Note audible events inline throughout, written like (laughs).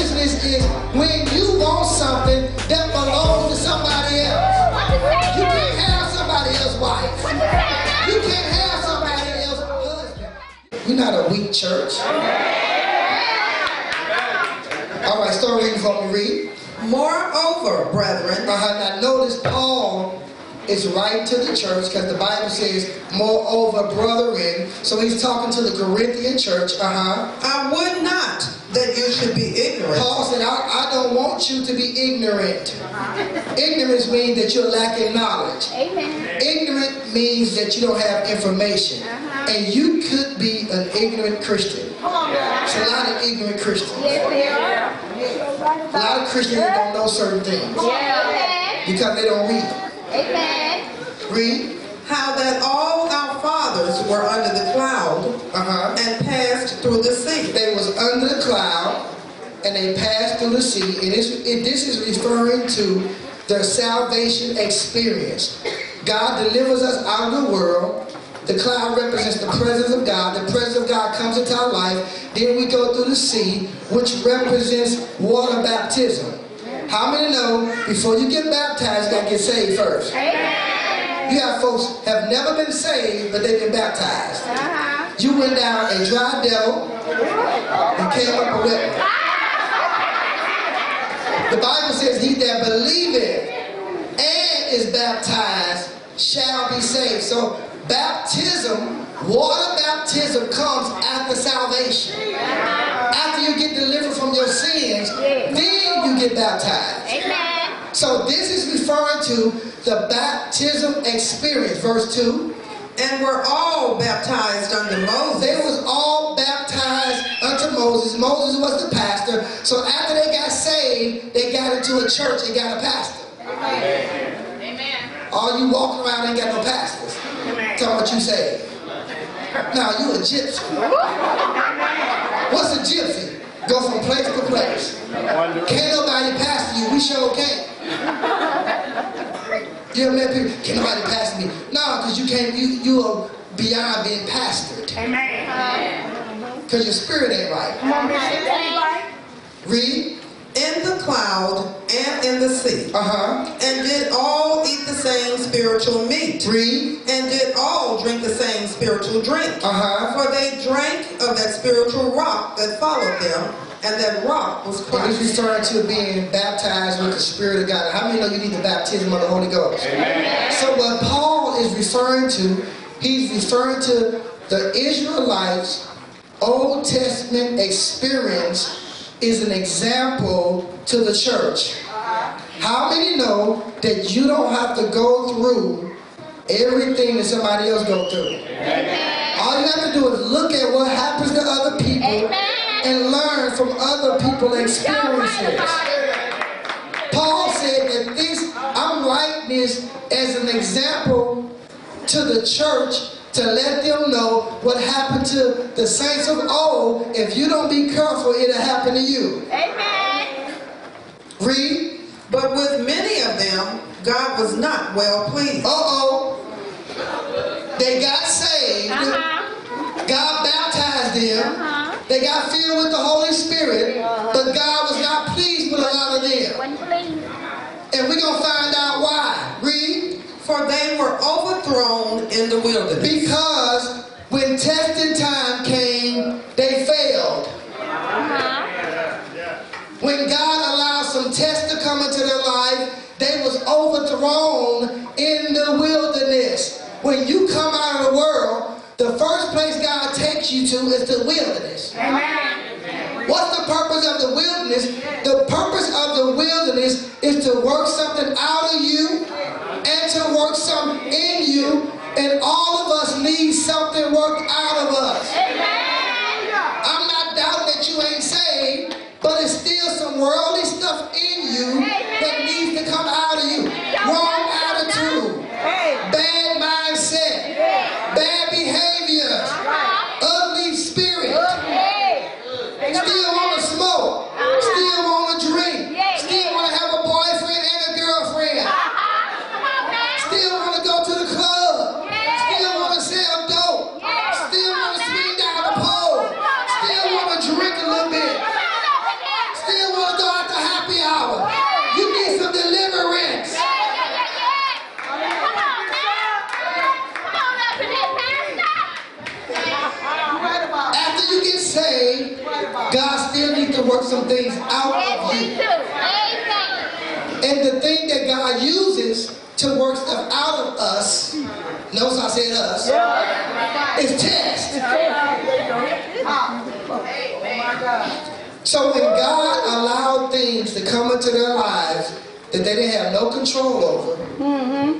Covetousness is when you want something that belongs to somebody else. You can't have somebody else's wife. You can't have somebody else's husband. We're not a weak church. All right, start reading for me. Read. Moreover, brethren, Uh-huh. Now notice Paul is right to the church because the Bible says, moreover, brethren. So he's talking to the Corinthian church. Uh-huh. I would not that you should be ignorant Paul said, I, I don't want you to be ignorant. Ignorance means that you're lacking knowledge. Amen. Ignorant means that you don't have information. Uh-huh. And you could be an ignorant Christian. Come on, now. There's a lot of ignorant Christians. Yes, they are. A lot of Christians that don't know certain things Yeah. because they don't read. Amen. Read. how that all our fathers were under the cloud Uh-huh. and passed through the sea. They was under the cloud and they passed through the sea. And this, it, this is referring to their salvation experience. God delivers us out of the world. The cloud represents the presence of God. The presence of God comes into our life. Then we go through the sea, which represents water baptism. How many know before you get baptized, you got to get saved first? You have folks have never been saved, but they've been baptized. Uh-huh. You went down a dry devil and came up a one. The Bible says, He that believeth and is baptized shall be saved. So, baptism, water baptism comes after salvation. After you get delivered from your sins, then you get baptized. Amen. So, this is referring to the baptism experience. Verse 2. And were all baptized under Moses. They was all baptized unto Moses. Moses was the pastor. So after they got saved, they got into a church and got a pastor. Amen. All you walking around ain't got no pastors. Tell what you say. Now you a gypsy. What's a gypsy? Go from place to place. Can't nobody pastor you. We sure can't. You ever met people? Can't nobody pastor me. No, because you can't. You you are beyond being pastored. Amen. Because your spirit ain't right. Read. in the cloud and in the sea. Uh huh. And did all eat the same spiritual meat. Read. And did all drink the same spiritual drink. Uh huh. For they drank of that spiritual rock that followed them, and that rock was He's Christ. referring to being baptized with the Spirit of God. How many know you need the baptism of the Holy Ghost? Amen. So what Paul is referring to, he's referring to the Israelites' Old Testament experience is an example to the church. How many know that you don't have to go through everything that somebody else go through? All you have to do is look at what other people's Y'all right experiences. Paul said that this, I'm writing this as an example to the church to let them know what happened to the saints of old. If you don't be careful, it'll happen to you. Amen. Read. But with many of them, God was not well pleased. Uh-oh. They got saved. Uh-huh. God baptized them. Uh-huh. They got filled with the Holy Spirit. But God was not pleased with a lot of them. And we're going to find out why. Read. For they were overthrown in the wilderness. Because when testing time came, they failed. Uh-huh. When God allowed some tests to come into their life, they was overthrown in the wilderness. When you come out of the world, the first place God takes you to is the wilderness. Amen. What's the purpose of the wilderness? The purpose of the wilderness is to work something out of you and to work something in you. And all of us need something worked out of us. I'm not doubting that you ain't saved, but it's still some worldly stuff in you that needs to come out of you. begin to work some things out Yes, of we you. do. Amen. And the thing that God uses to work stuff out of us, notice I said us, is test. So when God allowed things to come into their lives that they didn't have no control over, mm-hmm.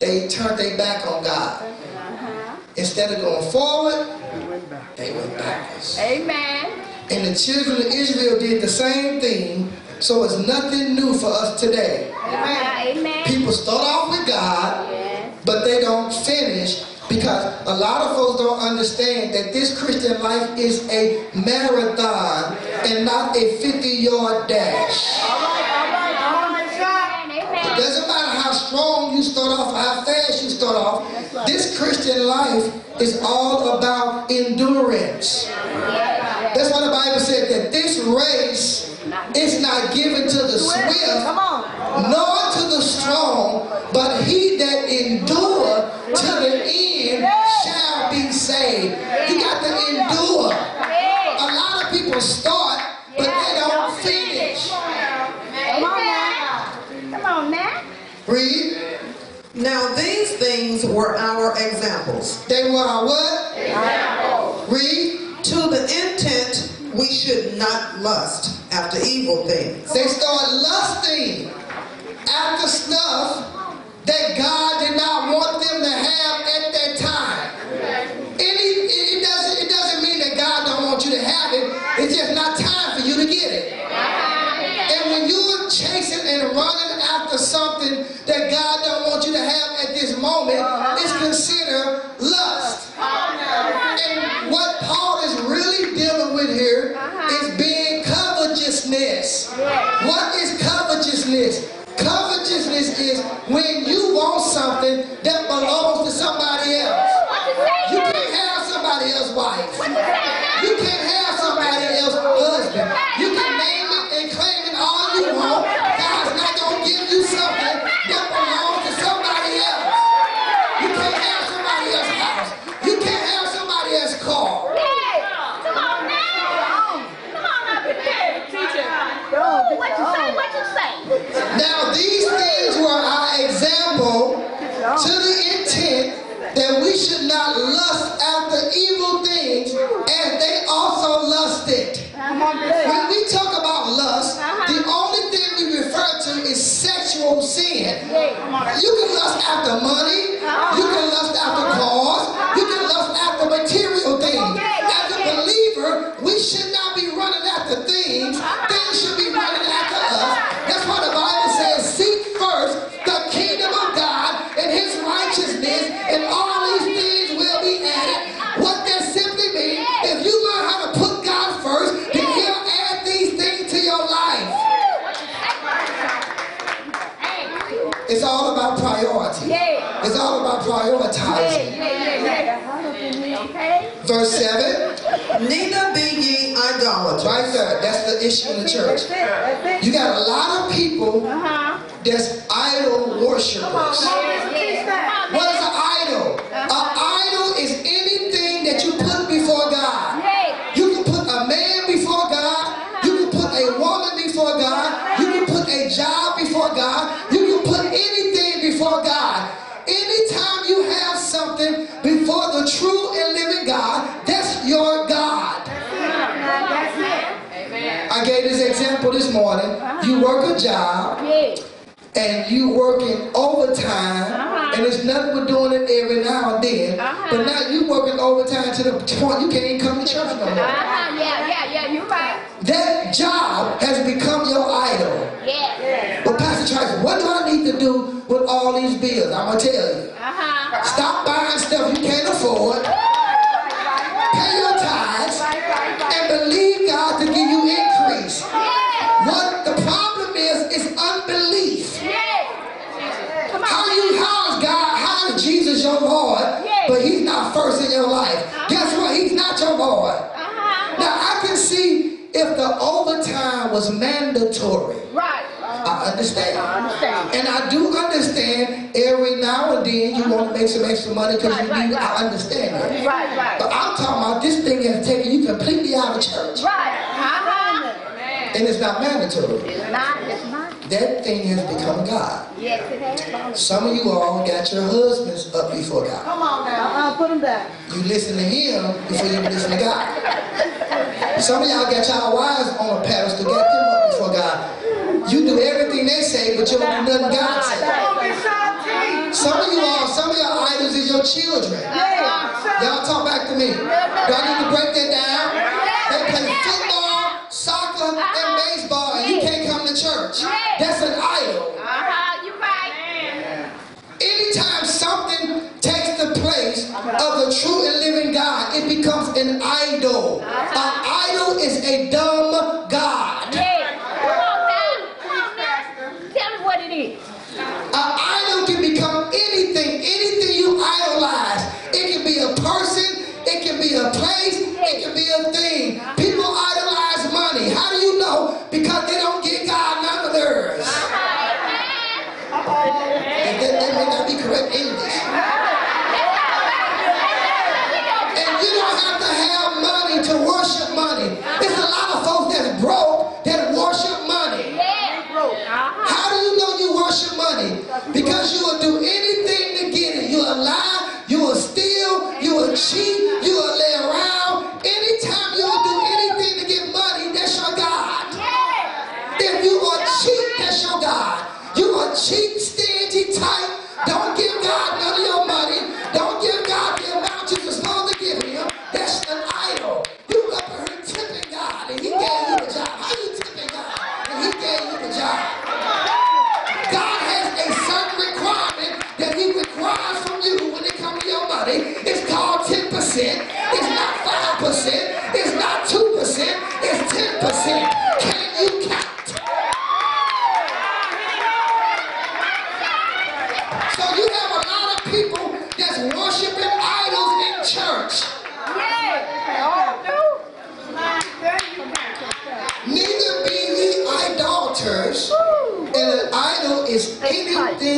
they turned their back on God. Uh-huh. Instead of going forward, they went backwards. Amen. And the children of Israel did the same thing, so it's nothing new for us today. Amen. People start off with God, Yes. but they don't finish because a lot of folks don't understand that this Christian life is a marathon and not a 50 yard dash. Amen. It doesn't matter how strong you start off how fast you start off. This Christian life is all about endurance. That's why the Bible said that this race is not given to the swift, nor to the strong, but he that endure to the end shall be saved. You got to endure. A lot of people start, but they don't finish. Amen. Come on now. Read. Now these things were our examples, They were our what? Examples. Read. to the intent we should not lust after evil things. They start lusting after stuff that God did not want them to have at that time. Lust after evil things as they also lusted. When we talk about lust, the only thing we refer to is sexual sin. You can lust after money, you can lust after cars, the issue in the church. You got a lot of people Uh-huh. that's idol worshipers. A job and you working overtime, and it's nothing but doing it every now and then. But now you working overtime to the point you can't even come to church no more. Uh-huh. Yeah, yeah, yeah. You're right. That job has become your idol. Yeah. But Pastor Trice, what do I need to do with all these bills? I'm gonna tell you. Uh-huh. Stop buying stuff you can't afford. Pay your tithes and believe God to give you increase. Yeah. What the problem is is unbelief. Yeah. Come How on. you how is God, how is Jesus your Lord, but he's not first in your life? Guess what? He's not your Lord. Uh-huh. Now I can see if the overtime was mandatory. Right. I understand. I understand. And I do understand every now and then you want to make some extra money because you Right, need, right, right. I understand that. Right, right. But I'm talking about this thing has taken you completely out of church. Right. Uh-huh. And it's not mandatory. It's not. That thing has become God. Yes, it has. Some of you all got your husbands up before God. Come on now. Uh-uh, put them down. You listen to him before you listen to God. Some of y'all got y'all wives on a pedestal, got them up before God. You do everything they say, but you don't do nothing God says. Some of you all, some of your idols is your children. Y'all talk back to me. Do I need to break that down? They play football, soccer, and church. That's an idol. Uh-huh, you right. Anytime something takes the place of the true and living God, it becomes an idol. An idol is a dumb God. Yeah. Come on now. Come on now. Tell me what it is. An idol can become anything, anything you idolize. It can be a person, it can be a place, it can be a thing. Steal,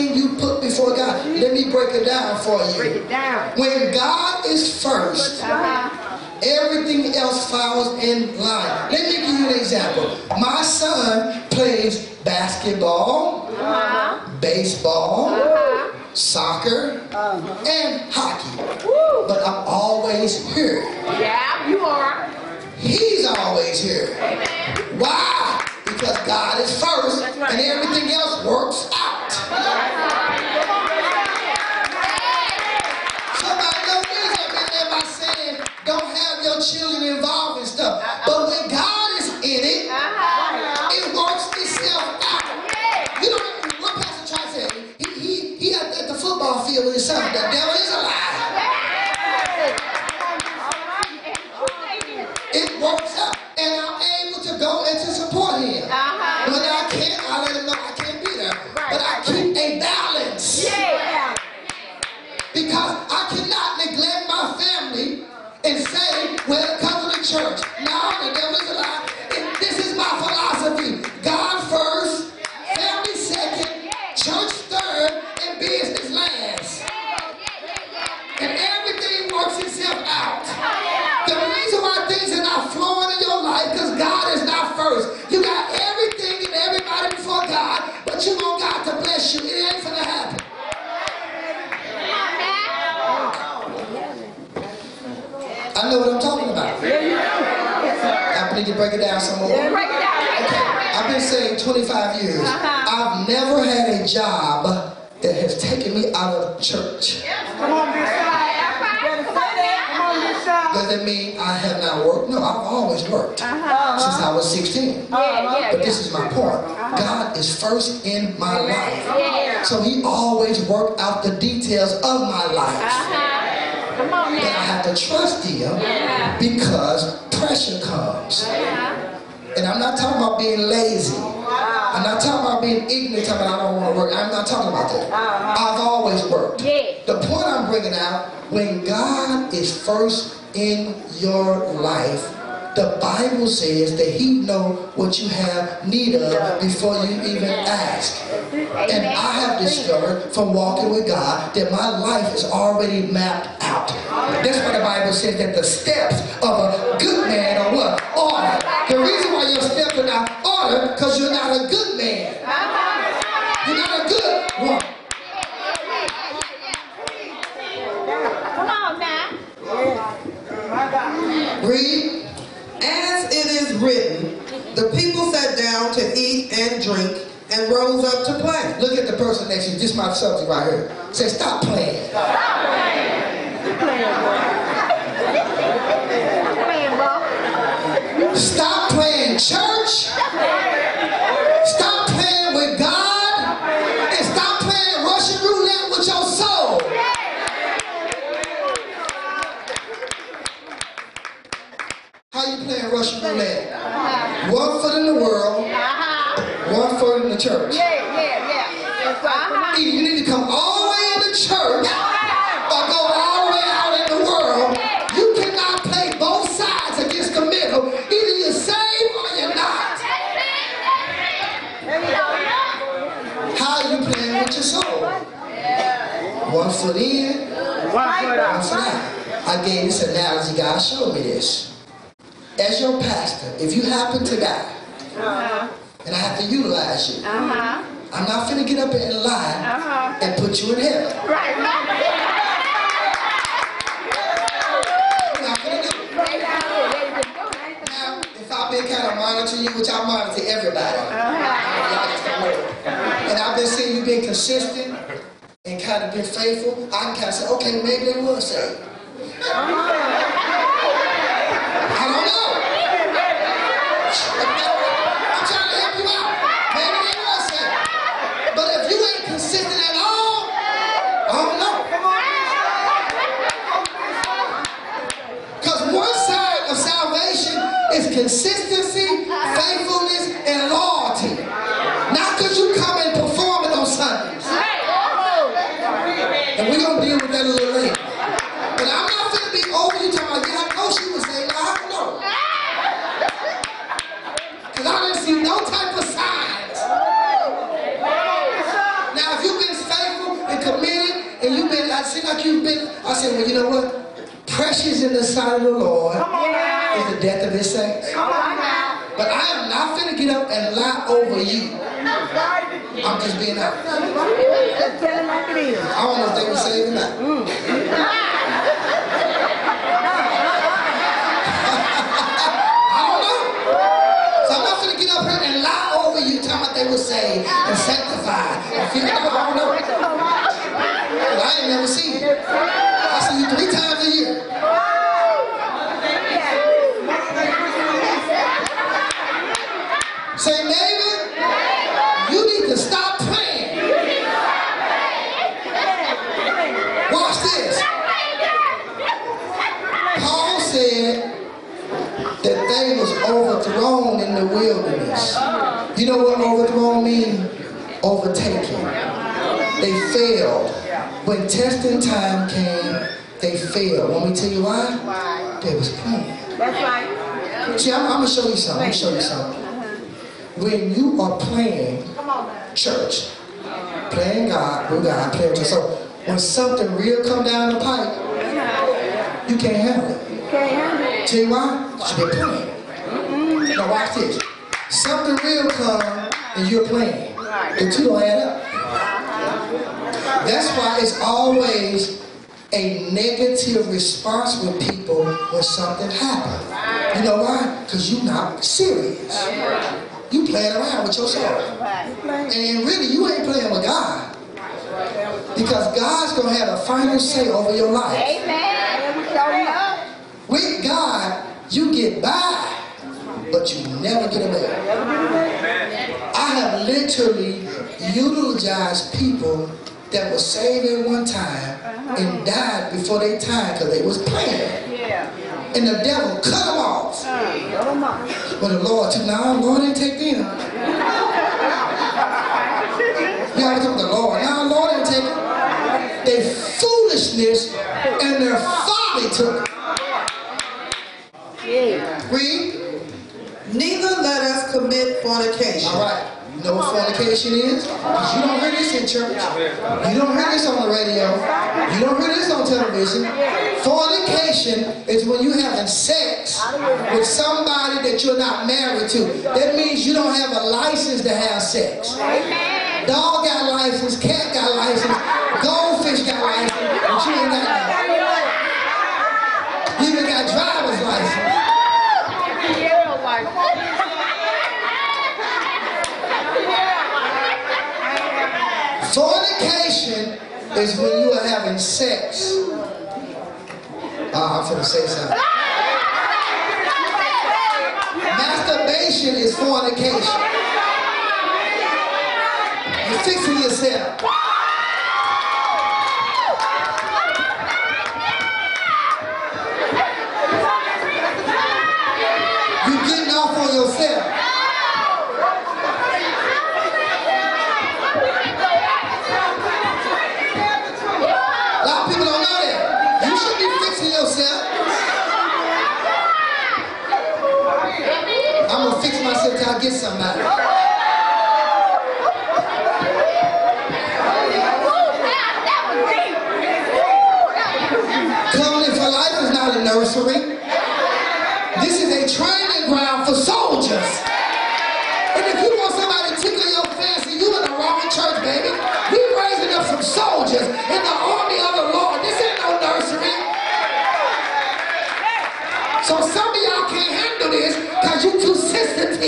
anything you put before God. Mm-hmm. Let me break it down for you. Break it down. When God is first, uh-huh. everything else follows in line. Let me give you an example. My son plays basketball, uh-huh. baseball, uh-huh. soccer, and hockey. But I'm always here. Yeah, you are. He's always here. Why? Because God is first and everything else works out. Somebody this up in there by saying, don't have your children involved in stuff. But down. I've been saying 25 years. I've never had a job that has taken me out of church. Come on, this side. You better say that. Come on, this side. Does that mean I have not worked? No, I've always worked since I was 16. Yeah, yeah, uh-huh. But this is my point. God is first in my life. yeah. So he always worked out the details of my life. Uh-huh. Come on And I have to trust him because pressure comes. And I'm not talking about being lazy. I'm not talking about being ignorant, talking about I don't want to work. I'm not talking about that. Uh-huh. I've always worked. The point I'm bringing out, when God is first in your life, the Bible says that He know what you have need of before you even ask. And I have discovered from walking with God that my life is already mapped out. That's why the Bible says that the steps of a good water because you're not a good man. You're not a good woman. Come on now. Read. As it is written, the people sat down to eat and drink and rose up to play. Look at the person next to you. This my subject right here. Say, stop playing. Stop playing. playing, bro. Stop playing church. (laughs) playing Russian roulette? One foot in the world, one foot in the church. yeah yeah Either you need to come all the way in the church or go all the way out in the world. You cannot play both sides against the middle. Either you're saved or you're not. How are you playing with your soul? One foot in, one foot out. I gave this analogy, God showed me this. As your pastor, if you happen to die, and I have to utilize you, I'm not finna get up in line and put you in heaven. I'm not finna do it. Now, if I've been kind of monitoring you, which I monitor everybody, y'all just don't know. And I've been seeing you being consistent and kind of been faithful, I can kind of say, okay, maybe they was saved. Consistent at all, I don't know. Because one side of salvation is consistency, faithfulness, and loyalty. Not because you come and perform it on Sundays. And we're going to deal with that a little later. But I'm not going to be over you talking about, yeah, I know she was saved, but I don't know. Because I didn't see no type of signs. Now, if you've been faithful and committed, and you've been, I seem like you've been, I said, well, you know what? Precious in the sight of the Lord is the death of his saints. But I am not finna get up and lie over you. I'm just being honest. I don't know if they were saved or not. (laughs) I don't know. So I'm not gonna get up and lie over you, talking about they were saved and sanctified. And figured out, I don't know. I ain't never seen you. I see you three times a year. Say, neighbor, you need to stop playing. Watch this. Paul said that they was overthrown in the wilderness. You know what overthrown means? Overtaken. They failed. When testing time came, they failed. Want me to tell you why? Why? They was playing. See, I'm, I'm gonna show you something. I'm gonna show you something. Uh-huh. When you are playing church, playing God, with God, playing with your soul. When something real come down the pipe, uh-huh. you can't handle it. You can't handle it. Tell you why? You've been playing. Mm-hmm. Now watch this. Something real come and you're playing. The two don't add up. That's why it's always a negative response with people when something happens. You know why? Because you're not serious. You playing around with yourself. And really, you ain't playing with God. Because God's going to have the final say over your life. Amen. With God, you get by, but you never get away. I have literally eulogized people that was saved at one time uh-huh. and died before their time because they was playing. Yeah. And the devil cut them off. Uh, but the Lord took, now (laughs) the Lord didn't take them. You ever took the Lord, now the Lord didn't take them. Their foolishness and their folly took them. Read. Neither let us commit fornication. All right. You know what fornication is? Because you don't hear this in church. You don't hear this on the radio. You don't hear this on television. Fornication is when you're having sex with somebody that you're not married to. That means you don't have a license to have sex. Dog got license, cat got license, goldfish got license, but you ain't got none. You even got driver's license. Is when you are having sex. Uh, I'm going to say something. Masturbation is fornication. You're fixing yourself. You're getting off on yourself. A lot of people don't know that. You should be fixing yourself. I'm gonna fix get somebody. Covenant for Life is not a nursery. This is a training ground for soldiers. And if you want somebody to tickle your fancy, you in the wrong church, baby. We raising up some soldiers in the army of the Lord. This ain't no nursery. So some of y'all can't handle this because you too sensitive.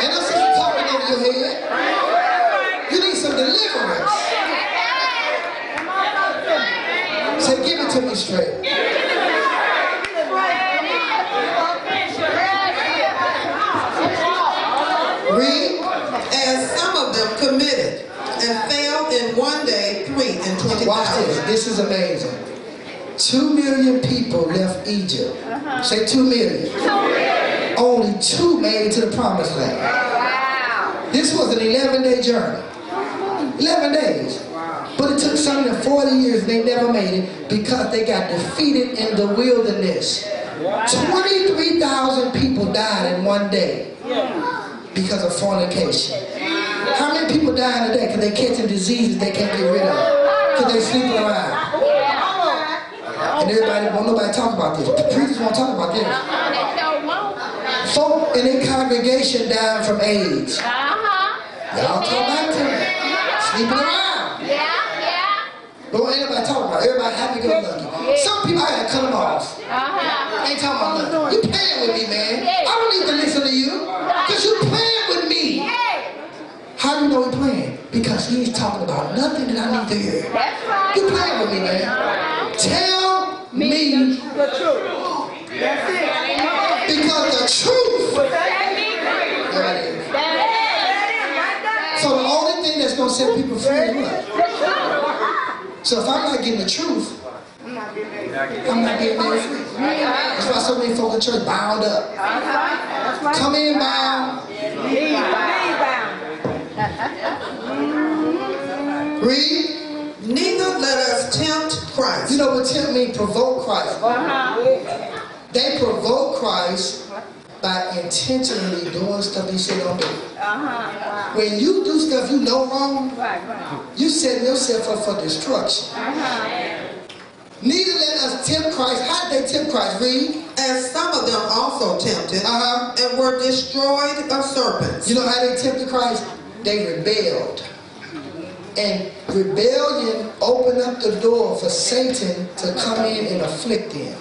Ain't no sense talking over your head. You need some deliverance. Say, give it to me straight. Read. As some of them committed and failed in one day three and twenty Watch this. This is amazing. Two million people left Egypt. Uh-huh. Say two million. Only two made it to the promised land. Oh, wow. This was an 11 day journey. 11 days. But it took something them 40 years and they never made it because they got defeated in the wilderness. Wow. 23,000 people died in one day because of fornication. How many people die in a day because they catching diseases they can't get rid of? Because they sleeping around. And everybody won't nobody talk about this. The preachers won't talk about this. Folk in their congregation dying from AIDS. Uh-huh. Y'all talk back to me. Sleeping around. But what ain't nobody talking about? Everybody happy go lucky. Some people I gotta cut them off. Uh-huh. Ain't talking about nothing. You playing with me, man. I don't need to listen to you. Cause you playing with me. How do you know he's playing? Because he's talking about nothing that I need to hear. That's right. You playing with me, man. Tell me The truth. That's it. because the truth. There it is. So the only thing that's gonna set people free is what? So if I'm not getting the truth, I'm not getting made free. That's why so many folk in church bound up. Come in bound, read. Neither let us tempt Christ. You know what tempt means? Provoke Christ. Uh-huh. They provoke Christ by intentionally doing stuff he said don't do. When you do stuff you know wrong, you set yourself up for destruction. Uh-huh. Neither let us tempt Christ. How did they tempt Christ? Read. As some of them also tempted Uh-huh. and were destroyed of serpents. You know how they tempted Christ? They rebelled. And rebellion opened up the door for Satan to come in and afflict them.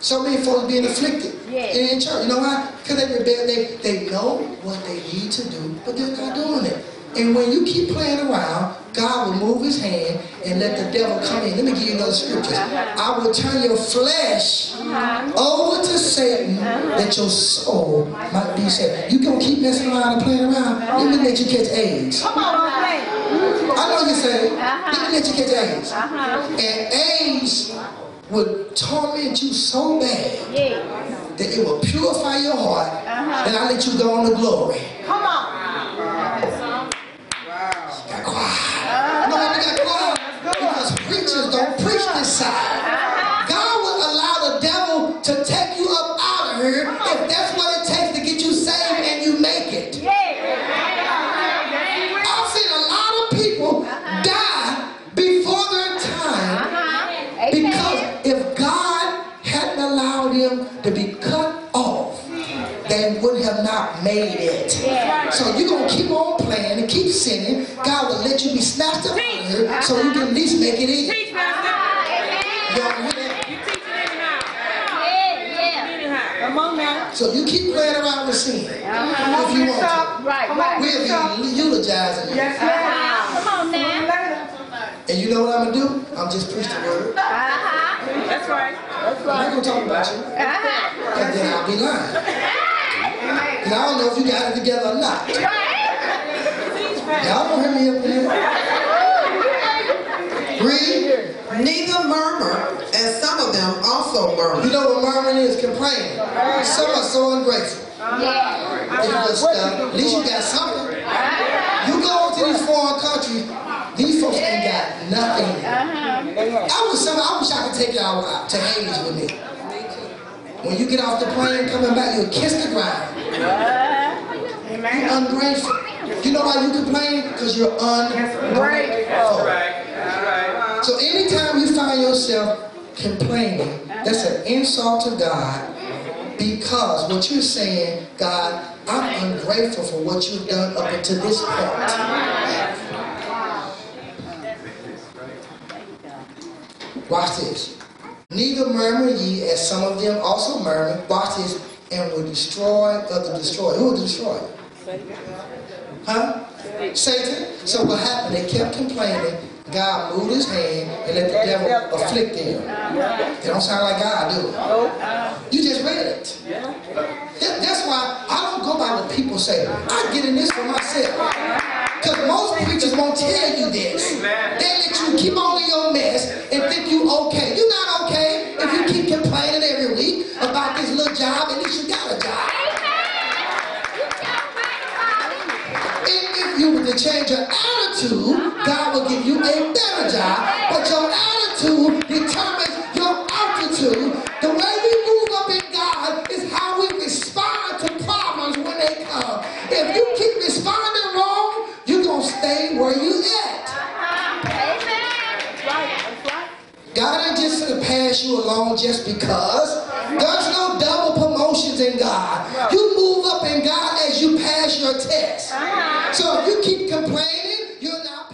So many folks being afflicted in church. You know why? Because they rebel. They, they know what they need to do, but they're not doing it. And when you keep playing around, God will move his hand and let the devil come in. Let me give you another scripture. I will turn your flesh over to Satan that your soul might be saved. You gonna keep messing around and playing around? Let me let you catch AIDS. Come on, I know you say, uh-huh. let me let you catch AIDS. Uh-huh. And AIDS would torment you so bad that it will purify your heart uh-huh. and I let you go on to glory. Got quiet. You know why we got quiet? Because preachers don't preach this side. God will allow the devil to take you up out of here if that's what it takes to get you saved and you make it. I've seen a lot of people die before their time because if God hadn't allowed them to be cut off, they would have not made it. So you're going to keep on playing and keep sinning. God will let you be snatched up out of here so you can at it in. Teach, Pastor. Y'all hear that? You teach it anyhow. Anyhow. Come on now. So you keep playing around with sin Uh-huh. if you want to. Right, right. We'll be eulogizing you. Yes, ma'am. Come on now. And you know what I'm gonna do? I'm just preach the word. Uh-huh. That's right. That's right. I'm not gonna talk about you, Uh-huh. and then I'll be lying. Amen. And I don't know if you got it together or not. Right. Y'all don't hear me up in here. Read. Neither murmur, and some of them also murmur. You know what murmuring is? Complaining. Some are so ungrateful. Yeah. They good stuff. At least you got something. You go to these foreign countries, these folks ain't got nothing. Uh-huh. I wish some, I wish I could take y'all uh, to Haiti with me. When you get off the plane coming back, you'll kiss the ground. You're ungrateful. You know why you complain? Because you're ungrateful. So anytime you find yourself complaining, that's an insult to God because what you're saying, God, I'm ungrateful for what you've done up until this point. Watch this. Neither murmur ye as some of them also murmur. Watch this. And will destroy uh, of the destroyer. Who will destroy? Huh? Satan. So what happened? They kept complaining. God moved his hand and let the devil afflict them. It don't sound like God, do it? You just read it. That- That's why I don't go by what people say. I get in this for myself. Because most preachers won't tell you this. They let you keep on in your mess and think you okay. You're not okay if you keep complaining every week about this little job. At least you got a job. If, if you were to change your attitude, God will give you a better job. But your attitude determines your altitude. The way we move up in God is how we respond to problems when they come. If you keep responding wrong, you're going to stay where you at. God ain't just gonna pass you along just because. There's no double promotions in God. You move up in God as you pass your test. Keep complaining, you're not.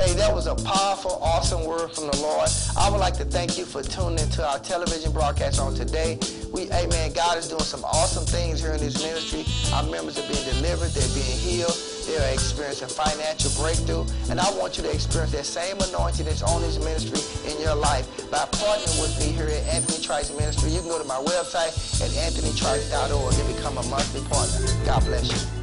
Hey, that was a powerful, awesome word from the Lord. I would like to thank you for tuning into our television broadcast on today. We, amen, God is doing some awesome things here in this ministry. Our members are being delivered, they're being healed, they're experiencing financial breakthrough. And I want you to experience that same anointing that's on this ministry in your life by partnering with me here at Anthony Trice Ministry. You can go to my website at anthonytrice.org and become a monthly partner. God bless you.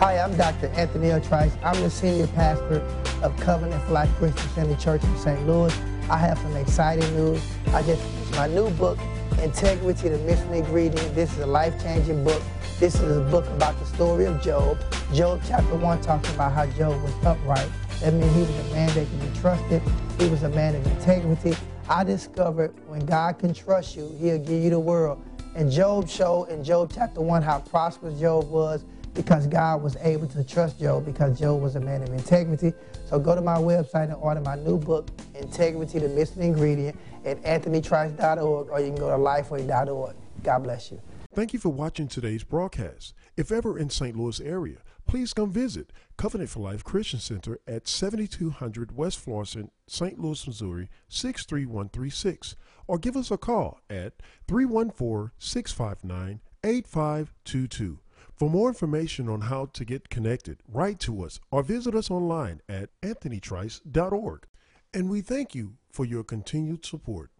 Hi, I'm Dr. Anthony L. Trice. I'm the senior pastor of Covenant for Life Christian Center Church in St. Louis. I have some exciting news. I just finished my new book, Integrity, the Missing Ingredient. This is a life-changing book. This is a book about the story of Job. Job chapter 1 talks about how Job was upright. That means he was a man that could be trusted. He was a man of integrity. I discovered when God can trust you, he'll give you the world. And Job showed in Job chapter 1 how prosperous Job was because God was able to trust Job because Job was a man of integrity. So go to my website and order my new book, Integrity, the Missing Ingredient, at anthonytrice.org or you can go to lifeway.org. God bless you. Thank you for watching today's broadcast. If ever in St. Louis area, please come visit Covenant for Life Christian Center at 7200 West Florissant, St. Louis, Missouri 63136 or give us a call at 314-659-8522. For more information on how to get connected, write to us or visit us online at anthonytrice.org. And we thank you for your continued support.